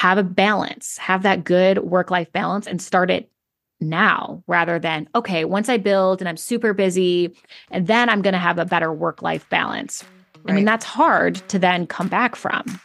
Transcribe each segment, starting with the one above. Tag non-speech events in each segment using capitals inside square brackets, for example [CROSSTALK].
have a balance, have that good work life balance and start it now rather than, okay, once I build and I'm super busy, and then I'm going to have a better work life balance. Right. I mean, that's hard to then come back from.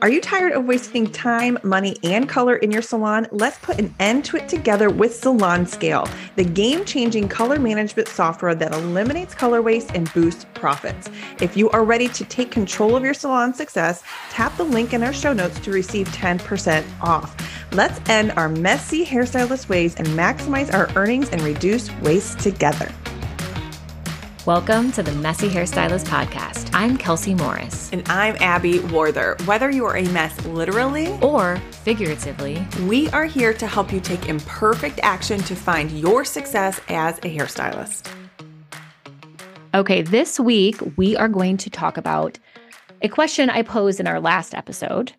Are you tired of wasting time, money, and color in your salon? Let's put an end to it together with Salon Scale, the game changing color management software that eliminates color waste and boosts profits. If you are ready to take control of your salon success, tap the link in our show notes to receive 10% off. Let's end our messy hairstylist ways and maximize our earnings and reduce waste together. Welcome to the Messy Hairstylist Podcast. I'm Kelsey Morris. And I'm Abby Warther. Whether you are a mess literally or figuratively, we are here to help you take imperfect action to find your success as a hairstylist. Okay, this week we are going to talk about a question I posed in our last episode.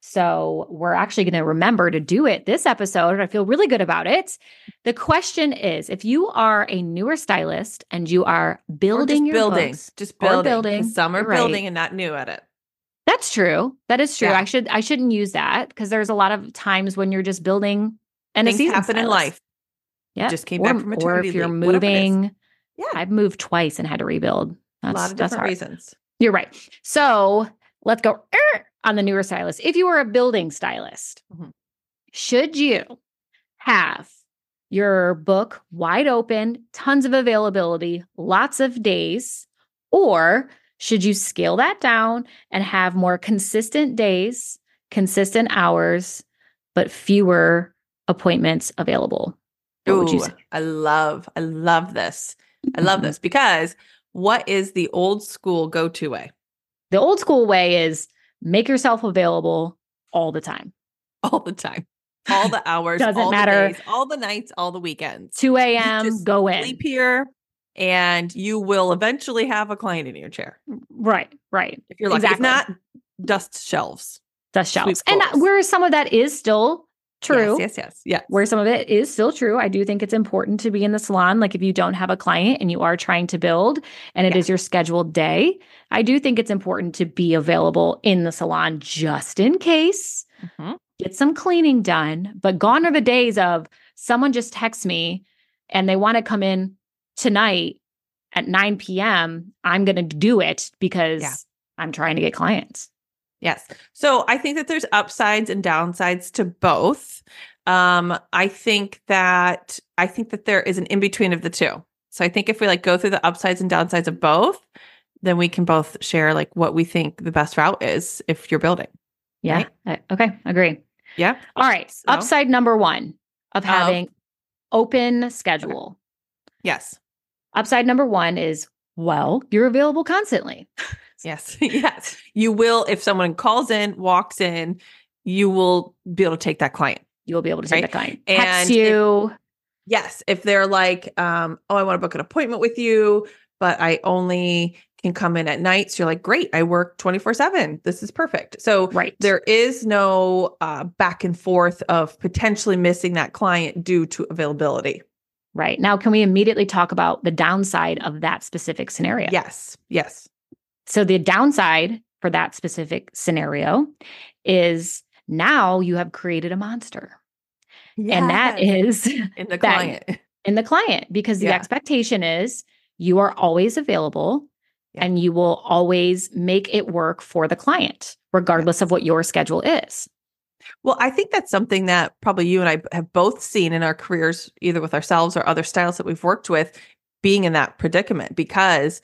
So we're actually going to remember to do it this episode. And I feel really good about it. The question is if you are a newer stylist and you are building your building, books, just building, building some are right. building and not new at it. That's true. That is true. Yeah. I should I shouldn't use that because there's a lot of times when you're just building and things happen stylist. in life. Yeah, just came or, back from maternity. Or if you're leave, moving, yeah, I've moved twice and had to rebuild. That's, a lot of different reasons. You're right. So let's go er, on the newer stylist. If you are a building stylist, mm-hmm. should you have your book wide open, tons of availability, lots of days, or should you scale that down and have more consistent days, consistent hours, but fewer appointments available? What Ooh, would you say? I love, I love this. I love this because what is the old school go to way? The old school way is make yourself available all the time. [LAUGHS] All the time. All the [LAUGHS] hours. Doesn't all matter. The days, all the nights, all the weekends. 2 a.m. Go in. Sleep here and you will eventually have a client in your chair. Right, right. If you're lucky. Exactly. If not, dust shelves. Dust shelves. And where some of that is still true. Yes, yes, yes, yes. Where some of it is still true. I do think it's important to be in the salon. Like if you don't have a client and you are trying to build and it yeah. is your scheduled day, I do think it's important to be available in the salon just in case. Mm-hmm. Get some cleaning done. But gone are the days of someone just texts me and they want to come in tonight at 9 p.m. I'm going to do it because yeah. I'm trying to get clients. Yes. So I think that there's upsides and downsides to both. Um, I think that I think that there is an in between of the two. So I think if we like go through the upsides and downsides of both, then we can both share like what we think the best route is if you're building. Yeah. Right? Okay. Agree. Yeah. All right. So, Upside number one of having um, open schedule. Yes. Upside number one is well, you're available constantly. Yes. [LAUGHS] yes. You will, if someone calls in, walks in, you will be able to take that client. You will be able to take right? the client. And Text you. If, yes. If they're like, um, oh, I want to book an appointment with you, but I only can come in at night. So you're like, great, I work 24 7. This is perfect. So right. there is no uh, back and forth of potentially missing that client due to availability. Right. Now, can we immediately talk about the downside of that specific scenario? Yes. Yes. So the downside for that specific scenario is now you have created a monster. And that is in the [LAUGHS] client. In the client, because the yeah. expectation is you are always available yeah. and you will always make it work for the client, regardless of what your schedule is. Well, I think that's something that probably you and I have both seen in our careers, either with ourselves or other styles that we've worked with, being in that predicament because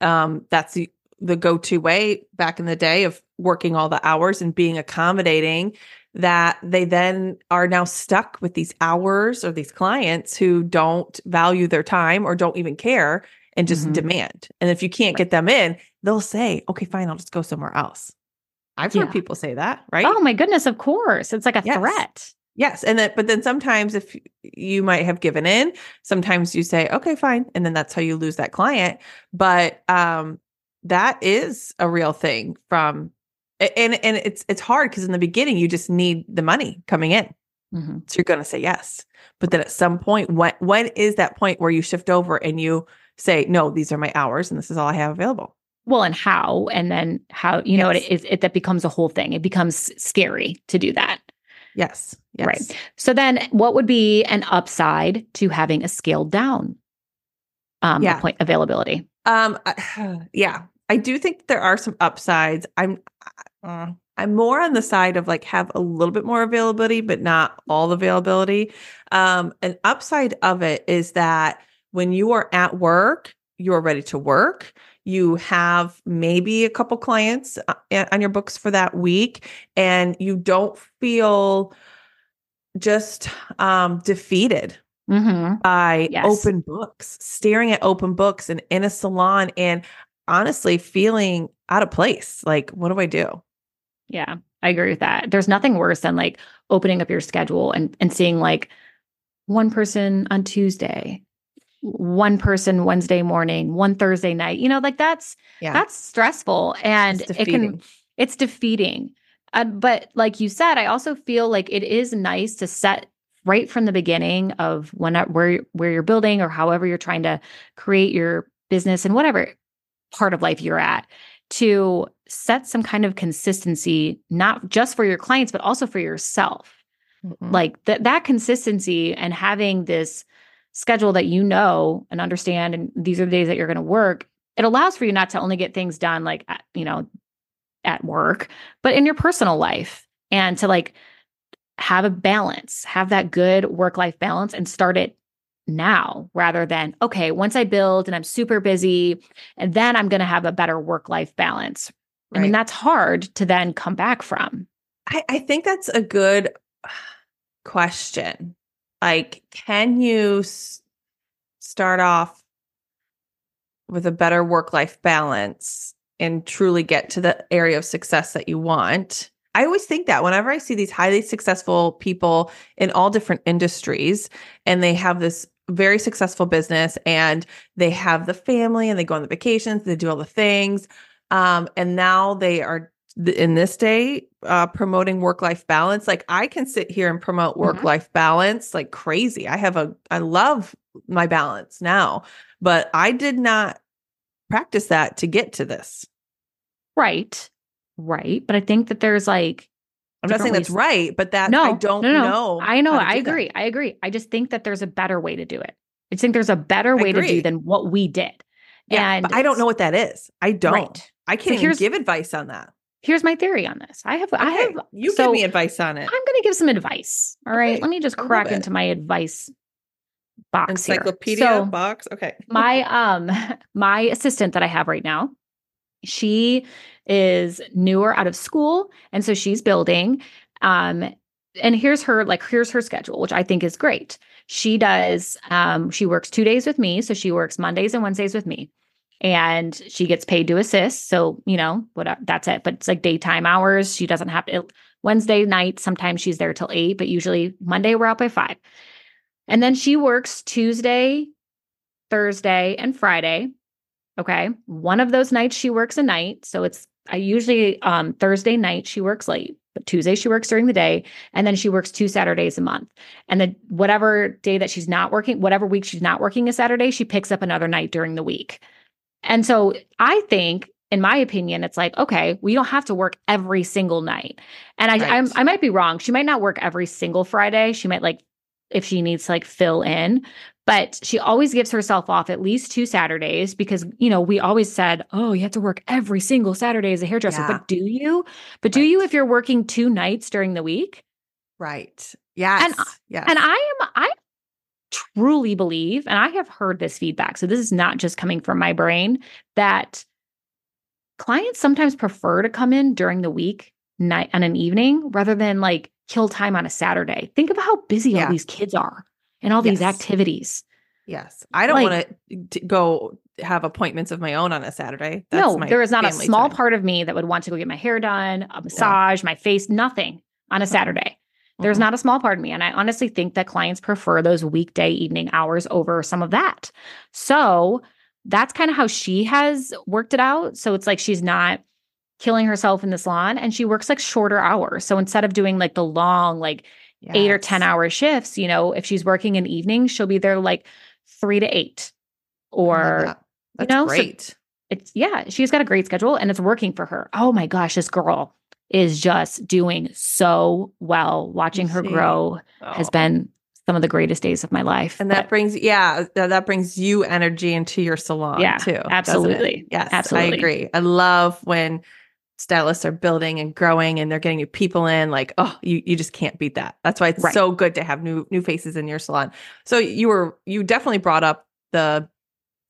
um, that's the the go-to way back in the day of working all the hours and being accommodating that they then are now stuck with these hours or these clients who don't value their time or don't even care and just mm-hmm. demand. And if you can't get them in, they'll say, "Okay, fine, I'll just go somewhere else." I've yeah. heard people say that, right? Oh my goodness, of course. It's like a yes. threat. Yes. And then, but then sometimes if you might have given in, sometimes you say, okay, fine. And then that's how you lose that client. But um, that is a real thing from and and it's it's hard because in the beginning you just need the money coming in mm-hmm. so you're going to say yes but then at some point when when is that point where you shift over and you say no these are my hours and this is all i have available well and how and then how you know it is it that becomes a whole thing it becomes scary to do that Yes. yes. right so then what would be an upside to having a scaled down um Yeah. point availability Um, I- [SIGHS] yeah, I do think there are some upsides. I'm, uh, I'm more on the side of like have a little bit more availability, but not all availability. Um, an upside of it is that when you are at work, you are ready to work. You have maybe a couple clients uh, on your books for that week, and you don't feel just um, defeated mm-hmm. by Yes. open books, staring at open books and in a salon and honestly feeling out of place. Like, what do I do? Yeah, I agree with that. There's nothing worse than like opening up your schedule and and seeing like one person on Tuesday, one person Wednesday morning, one Thursday night. You know, like that's Yeah. that's stressful and It's it can it's defeating. Uh, but like you said, I also feel like it is nice to set right from the beginning of when where where you're building or however you're trying to create your business and whatever part of life you're at to set some kind of consistency not just for your clients but also for yourself Mhm. like that that consistency and having this schedule that you know and understand and these are the days that you're going to work it allows for you not to only get things done like you know at work but in your personal life and to like have a balance have that good work life balance and start it now rather than okay once i build and i'm super busy and then i'm going to have a better work life balance i mean that's hard to then come back from I, I think that's a good question. Like, can you s- start off with a better work life balance and truly get to the area of success that you want? I always think that whenever I see these highly successful people in all different industries and they have this very successful business and they have the family and they go on the vacations, they do all the things. Um, and now they are in this day uh, promoting work life balance. Like I can sit here and promote work life balance like crazy. I have a, I love my balance now, but I did not practice that to get to this. right right but i think that there's like I'm not saying that's right, but that no I don't no, no. know. i know i do that. agree i agree i just think that there's a better way to do it i just think there's a better way to do than what we did Yeah, and but I don't know what that is. I don't. Right. I can't even here's- give advice on that. here's my theory on this i have i have you so give me advice on it. i'm going to give some advice all right Okay, let me just crack into my advice box. Encyclopedia So- box. Okay. [LAUGHS] my um [LAUGHS] my assistant that I have right now, she is newer out of school and so she's building um and here's her like here's her schedule which I think is great. She does um she works 2 days with me, so she works Mondays and Wednesdays with me. And she gets paid to assist, so you know, what that's it, but it's like daytime hours. She doesn't have to Wednesday night, sometimes she's there till 8, but usually Monday we're out by 5. And then she works Tuesday, Thursday, and Friday. Okay. One of those nights she works a night. So it's I usually um Thursday night she works late, but Tuesday she works during the day. And then she works two Saturdays a month. And then whatever day that she's not working, whatever week she's not working a Saturday, she picks up another night during the week. And so I think in my opinion, it's like, okay, we don't have to work every single night. And I I'm, I might be wrong. She might not work every single Friday. She might like if she needs to like fill in, but she always gives herself off at least two Saturdays because, you know, we always said, oh, you have to work every single Saturday as a hairdresser. Yeah. But do you? But do Right. you if you're working two nights during the week? Right. Yes. yes. And I am, I truly believe, and I have heard this feedback. So this is not just coming from my brain that clients sometimes prefer to come in during the week night on an evening rather than like kill time on a Saturday. Think of how busy Yeah. all these kids are and all these activities. yes. I don't like- want to go have appointments of my own on a Saturday. That's no, there is not a small time. part of me that would want to go get my hair done, a massage, my face, nothing on a Saturday. There's Mhm. not a small part of me. And I honestly think that clients prefer those weekday evening hours over some of that. So that's kind of how she has worked it out. So it's like she's not killing herself in the salon and she works like shorter hours. So instead of doing like the long, like eight or 10 hour shifts, you know, if she's working in evenings, she'll be there like three to eight or that. That's know, so- great. it's yeah, she's got a great schedule and it's working for her. Oh my gosh, this girl is just doing so well. Watching her grow oh. has been some of the greatest days of my life. And that but, brings, yeah, that brings you energy into your salon yeah, too. Absolutely. Yes, absolutely. I agree. I love when stylists are building and growing and they're getting new people in. Like, oh, you you just can't beat that. That's why it's right. so good to have new new faces in your salon. So you were you definitely brought up the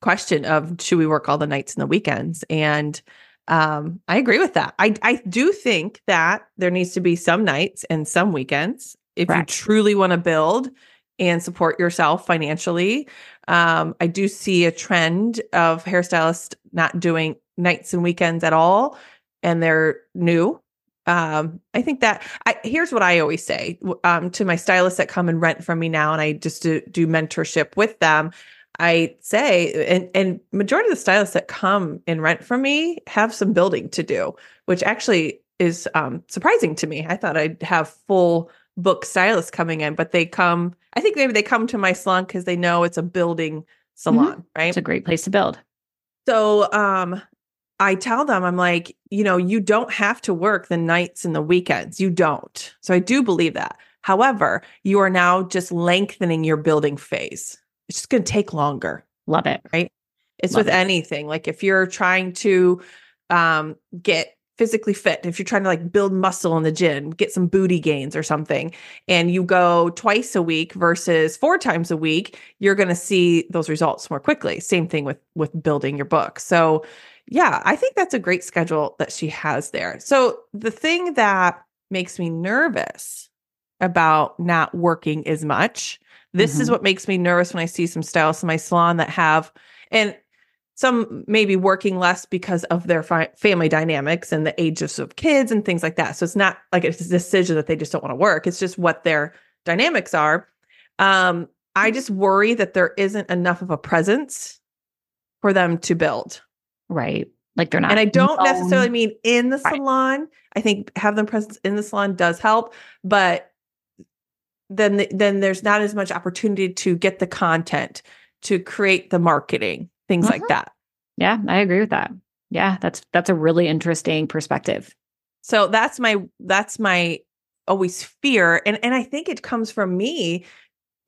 question of should we work all the nights and the weekends and um, I agree with that. I I do think that there needs to be some nights and some weekends if Correct. you truly want to build and support yourself financially. Um, I do see a trend of hairstylists not doing nights and weekends at all, and they're new. Um, I think that I here's what I always say um, to my stylists that come and rent from me now, and I just do, do mentorship with them. I say, and and majority of the stylists that come and rent from me have some building to do, which actually is um, surprising to me. I thought I'd have full book stylists coming in, but they come, I think maybe they come to my salon because they know it's a building salon, mm-hmm. right? It's a great place to build. So um I tell them, I'm like, you know, you don't have to work the nights and the weekends. You don't. So I do believe that. However, you are now just lengthening your building phase. It's just going to take longer. Love it. Right. It's Love with it. anything. Like if you're trying to um, get physically fit, if you're trying to like build muscle in the gym, get some booty gains or something, and you go twice a week versus four times a week, you're going to see those results more quickly. Same thing with with building your book. So, yeah, I think that's a great schedule that she has there. So, the thing that makes me nervous about not working as much, this mm-hmm. is what makes me nervous when I see some stylists in my salon that have and some maybe working less because of their fi- family dynamics and the ages of kids and things like that. So it's not like it's a decision that they just don't want to work. It's just what their dynamics are. Um, I just worry that there isn't enough of a presence for them to build. Right. Like they're not. And I don't known. necessarily mean in the salon. Right. I think have them presence in the salon does help, but then the, then there's not as much opportunity to get the content, to create the marketing, things mm-hmm. like that. Yeah, I agree with that. Yeah, that's that's a really interesting perspective. So that's my that's my always fear and and I think it comes from me.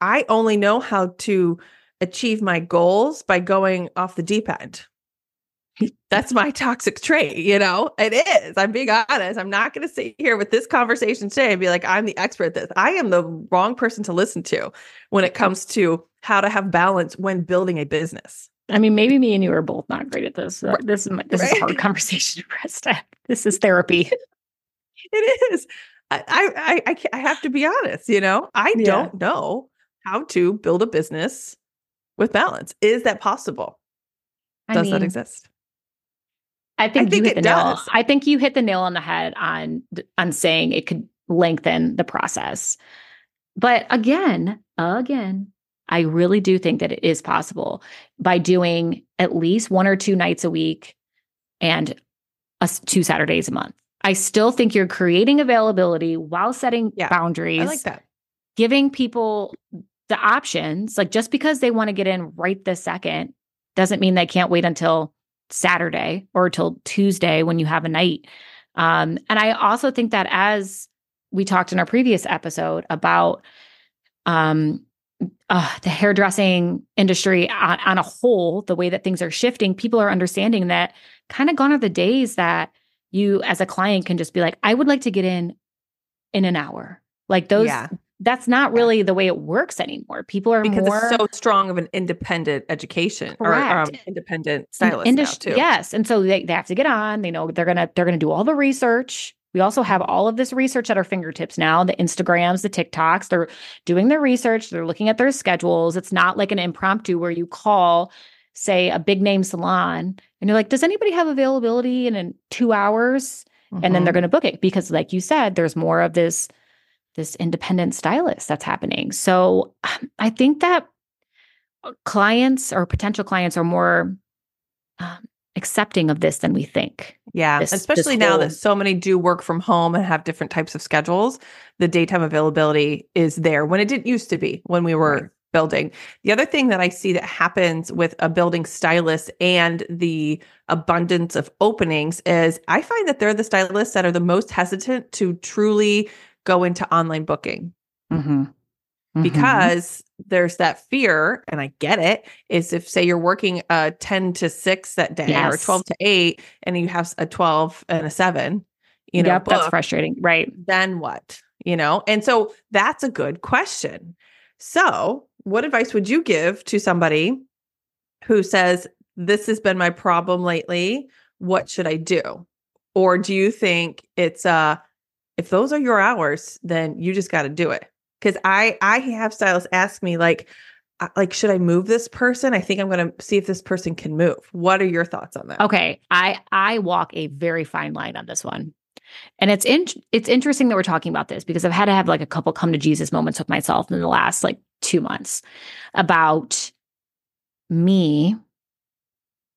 I only know how to achieve my goals by going off the deep end. That's my toxic trait, you know? It is. I'm being honest. I'm not going to sit here with this conversation today and be like, I'm the expert at this. I am the wrong person to listen to when it comes to how to have balance when building a business. I mean, maybe me and you are both not great at this. Uh, this is my, this right? is a hard conversation to have. This is therapy. it is. I, I I I have to be honest. You know, I yeah. don't know how to build a business with balance. Is that possible? I does mean, that exist? I think, I think you hit the nail. I think you hit the nail on the head on on saying it could lengthen the process. But again, again, I really do think that it is possible by doing at least one or two nights a week and a, two Saturdays a month. I still think you're creating availability while setting yeah, boundaries. I like that. Giving people the options, like just because they want to get in right this second doesn't mean they can't wait until Saturday or till Tuesday when you have a night. Um, and I also think that as we talked in our previous episode about um, uh, the hairdressing industry on, on, a whole, the way that things are shifting, people are understanding that kind of gone are the days that you, as a client, can just be like, I would like to get in in an hour. Like those, yeah. That's not really the way it works anymore. People are because more, it's so strong of an independent education correct. or um, independent stylist Indus- now too. Yes, and so they, they have to get on. They know they're gonna they're gonna do all the research we also have all of this research at our fingertips now the Instagrams, the TikToks. They're doing their research, they're looking at their schedules. It's not like an impromptu where you call, say, a big name salon and you're like, does anybody have availability in, in two hours? Mm-hmm. And then they're mm-hmm. going to book it because, like you said, there's more of this this independent stylist that's happening. So [SIGHS] I think that uh, clients or potential clients are more um, accepting of this than we think. Yeah, this, especially this now that so many do work from home and have different types of schedules, the daytime availability is there when it didn't used to be when we were right. building. The other thing that I see that happens with a building stylist and the abundance of openings is I find that they're the stylists that are the most hesitant to truly go into online booking. Mm-hmm. Mm-hmm. Because there's that fear, and I get it, is if say you're working a 10 to 6 that day Yes. or 12 to 8 and you have a 12 and a 7, you know, yep, that's frustrating. Right. then what? You know? And so that's a good question. So, what advice would you give to somebody who says, This has been my problem lately? What should I do? Or do you think it's uh if those are your hours, then you just got to do it? Cuz I I have stylists ask me like like should I move this person? I think I'm going to see if this person can move. What are your thoughts on that? Okay, I I walk a very fine line on this one. And it's in, it's interesting that we're talking about this because I've had to have like a couple come to Jesus moments with myself in the last like 2 months about me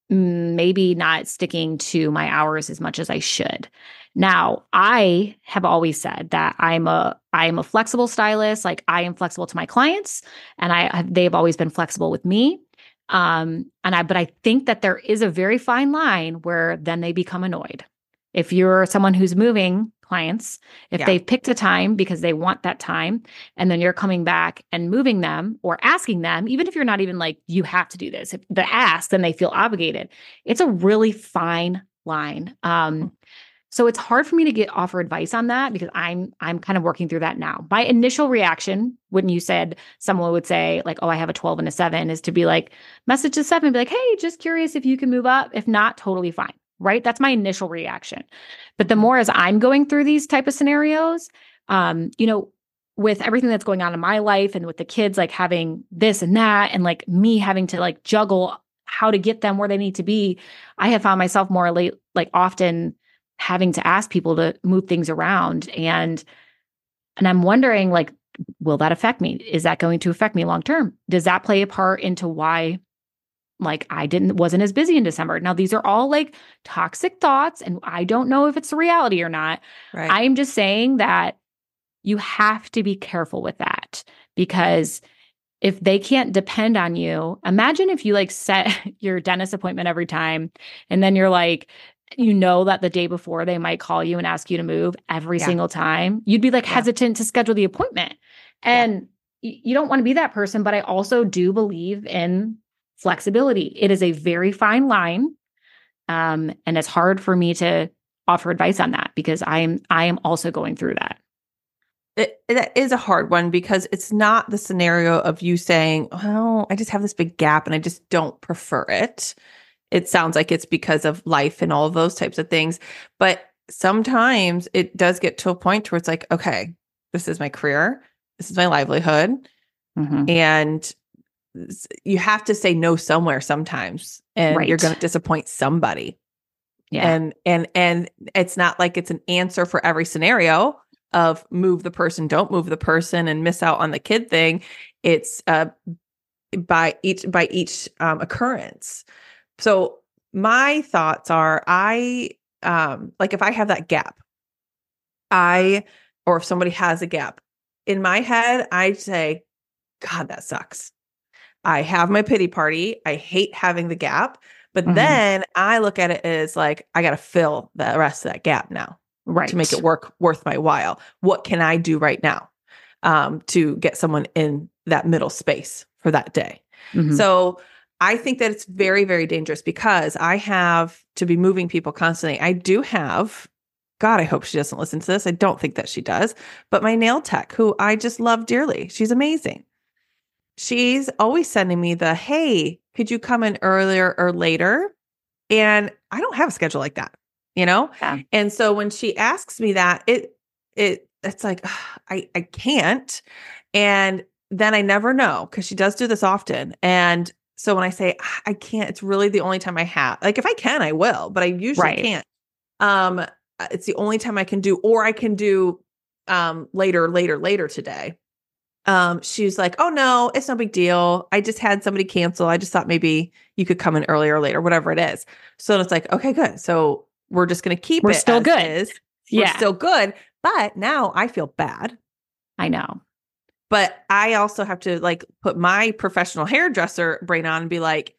maybe not sticking to my hours as much as I should. Now, I have always said that I'm a I am a flexible stylist, like I am flexible to my clients and I they've always been flexible with me. Um and I but I think that there is a very fine line where then they become annoyed. If you're someone who's moving clients, if Yeah. they've picked a time because they want that time and then you're coming back and moving them or asking them, even if you're not even like you have to do this, if the ask then they feel obligated. It's a really fine line. Um so it's hard for me to get offer advice on that because I'm I'm kind of working through that now. My initial reaction when you said someone would say like, "Oh, I have a 12 and a 7" is to be like, message to 7 be like, "Hey, just curious if you can move up. If not, totally fine." Right? That's my initial reaction. But the more as I'm going through these type of scenarios, um, you know, with everything that's going on in my life and with the kids like having this and that and like me having to like juggle how to get them where they need to be, I have found myself more late like often having to ask people to move things around and and i'm wondering like will that affect me? Is that going to affect me long term? Does that play a part into why like i didn't wasn't as busy in december? Now these are all like toxic thoughts and i don't know if it's reality or not. Right. i'm just saying that you have to be careful with that because if they can't depend on you imagine if you like set [LAUGHS] your dentist appointment every time and then you're like you know that the day before they might call you and ask you to move every Yeah. single time you'd be like Yeah. hesitant to schedule the appointment and y- you don't want to be that person but i also do believe in flexibility it is a very fine line um, and it's hard for me to offer advice on that because i am i am also going through that it, that is a hard one because it's not the scenario of you saying, "Well, I just have this big gap and I just don't prefer it." It sounds like it's because of life and all of those types of things, but sometimes it does get to a point where it's like, "Okay, this is my career, this is my livelihood, Mhm. and you have to say no somewhere sometimes, and you're going to disappoint somebody." yeah and and and it's not like it's an answer for every scenario of move the person don't move the person and miss out on the kid thing it's uh by each by each um occurrence so my thoughts are i um like if i have that gap i or if somebody has a gap in my head i say god that sucks i have my pity party i hate having the gap but Mhm. then I look at it as like I got to fill the rest of that gap now right to make it work worth my while. What can I do right now um, to get someone in that middle space for that day? Mhm. So I think that it's very, very dangerous because I have to be moving people constantly. I do have, God, I hope she doesn't listen to this. I don't think that she does, but my nail tech, who I just love dearly, she's amazing. She's always sending me the, hey, could you come in earlier or later? And I don't have a schedule like that, you know? Yeah. And so when she asks me that, it, it, it's like, I, I can't. And then I never know because she does do this often. And so when I say "Ah, I can't, it's really the only time I have. Like if I can, I will, but I usually Right. can't. Um, it's the only time I can do, or I can do um later, later, later today. Um, she's like, Oh no, it's no big deal. I just had somebody cancel. I just thought maybe you could come in earlier or later, whatever it is. So it's like, okay, good. So we're just gonna keep We're it still as good. is. We're yeah still good. But now I feel bad i know But I also have to like put my professional hairdresser brain on and be like,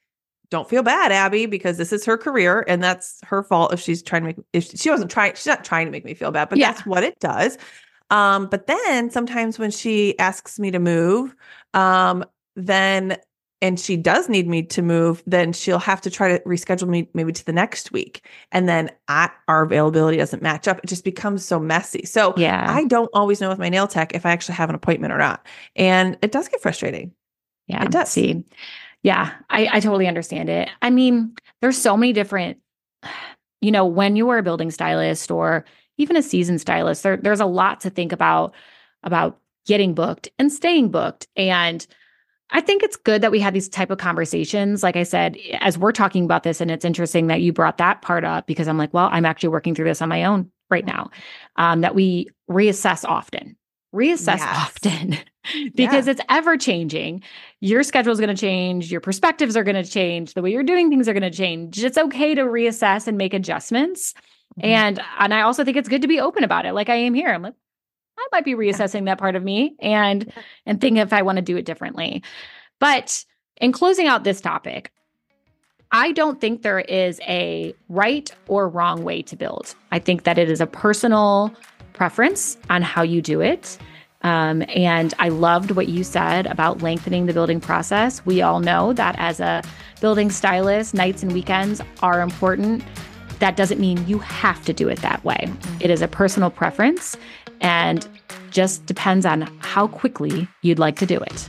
don't feel bad, Abby, because this is her career and that's her fault if she's trying to make if she wasn't trying, she's not trying to make me feel bad, but Yeah. that's what it does. Um, but then sometimes when she asks me to move, um, then and she does need me to move, then she'll have to try to reschedule me maybe to the next week. And then I, our availability doesn't match up. It just becomes so messy. So Yeah. I don't always know with my nail tech if I actually have an appointment or not. And it does get frustrating. Yeah. It does. See, yeah, I, I totally understand it. I mean, there's so many different, [SIGHS] you know, when you are a building stylist or even a seasoned stylist, there, there's a lot to think about about getting booked and staying booked. And I think it's good that we had these type of conversations. Like I said, as we're talking about this, and it's interesting that you brought that part up because I'm like, well, I'm actually working through this on my own right now. Um, that we reassess often, reassess Yes. often [LAUGHS] because it's ever changing. Your schedule is going to change, your perspectives are going to change, the way you're doing things are going to change. It's okay to reassess and make adjustments. Mhm. And and I also think it's good to be open about it, like I am here. I'm like, might be reassessing that part of me and and think if I want to do it differently. But in closing out this topic, I don't think there is a right or wrong way to build. I think that it is a personal preference on how you do it. Um, and I loved what you said about lengthening the building process. We all know that as a building stylist, nights and weekends are important. That doesn't mean you have to do it that way. It is a personal preference and just depends on how quickly you'd like to do it.